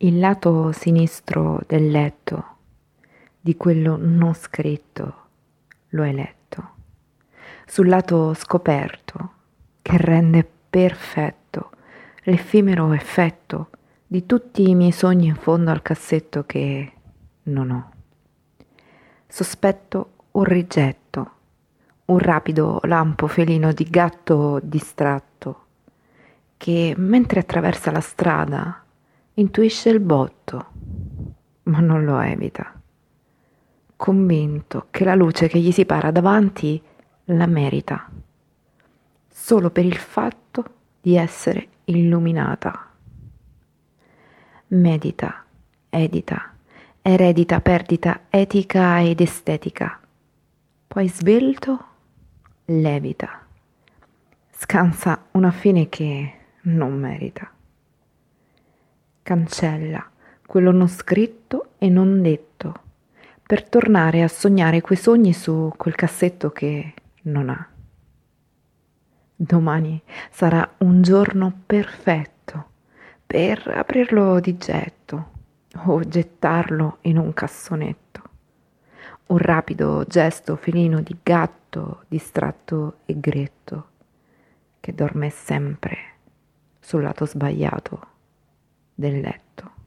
Il lato sinistro del letto, di quello non scritto, lo hai letto. Sul lato scoperto, che rende perfetto l'effimero effetto di tutti i miei sogni in fondo al cassetto che non ho. Sospetto un rigetto, un rapido lampo felino di gatto distratto, che mentre attraversa la strada intuisce il botto, ma non lo evita, convinto che la luce che gli si para davanti la merita, solo per il fatto di essere illuminata. Medita, edita, eredita perdita etica ed estetica, poi svelto, levita, scansa una fine che non merita cancella quello non scritto e non detto, per tornare a sognare quei sogni su quel cassetto che non ha. Domani sarà un giorno perfetto per aprirlo di getto o gettarlo in un cassonetto. Un rapido gesto felino di gatto distratto e gretto che dorme sempre sul lato sbagliato del letto.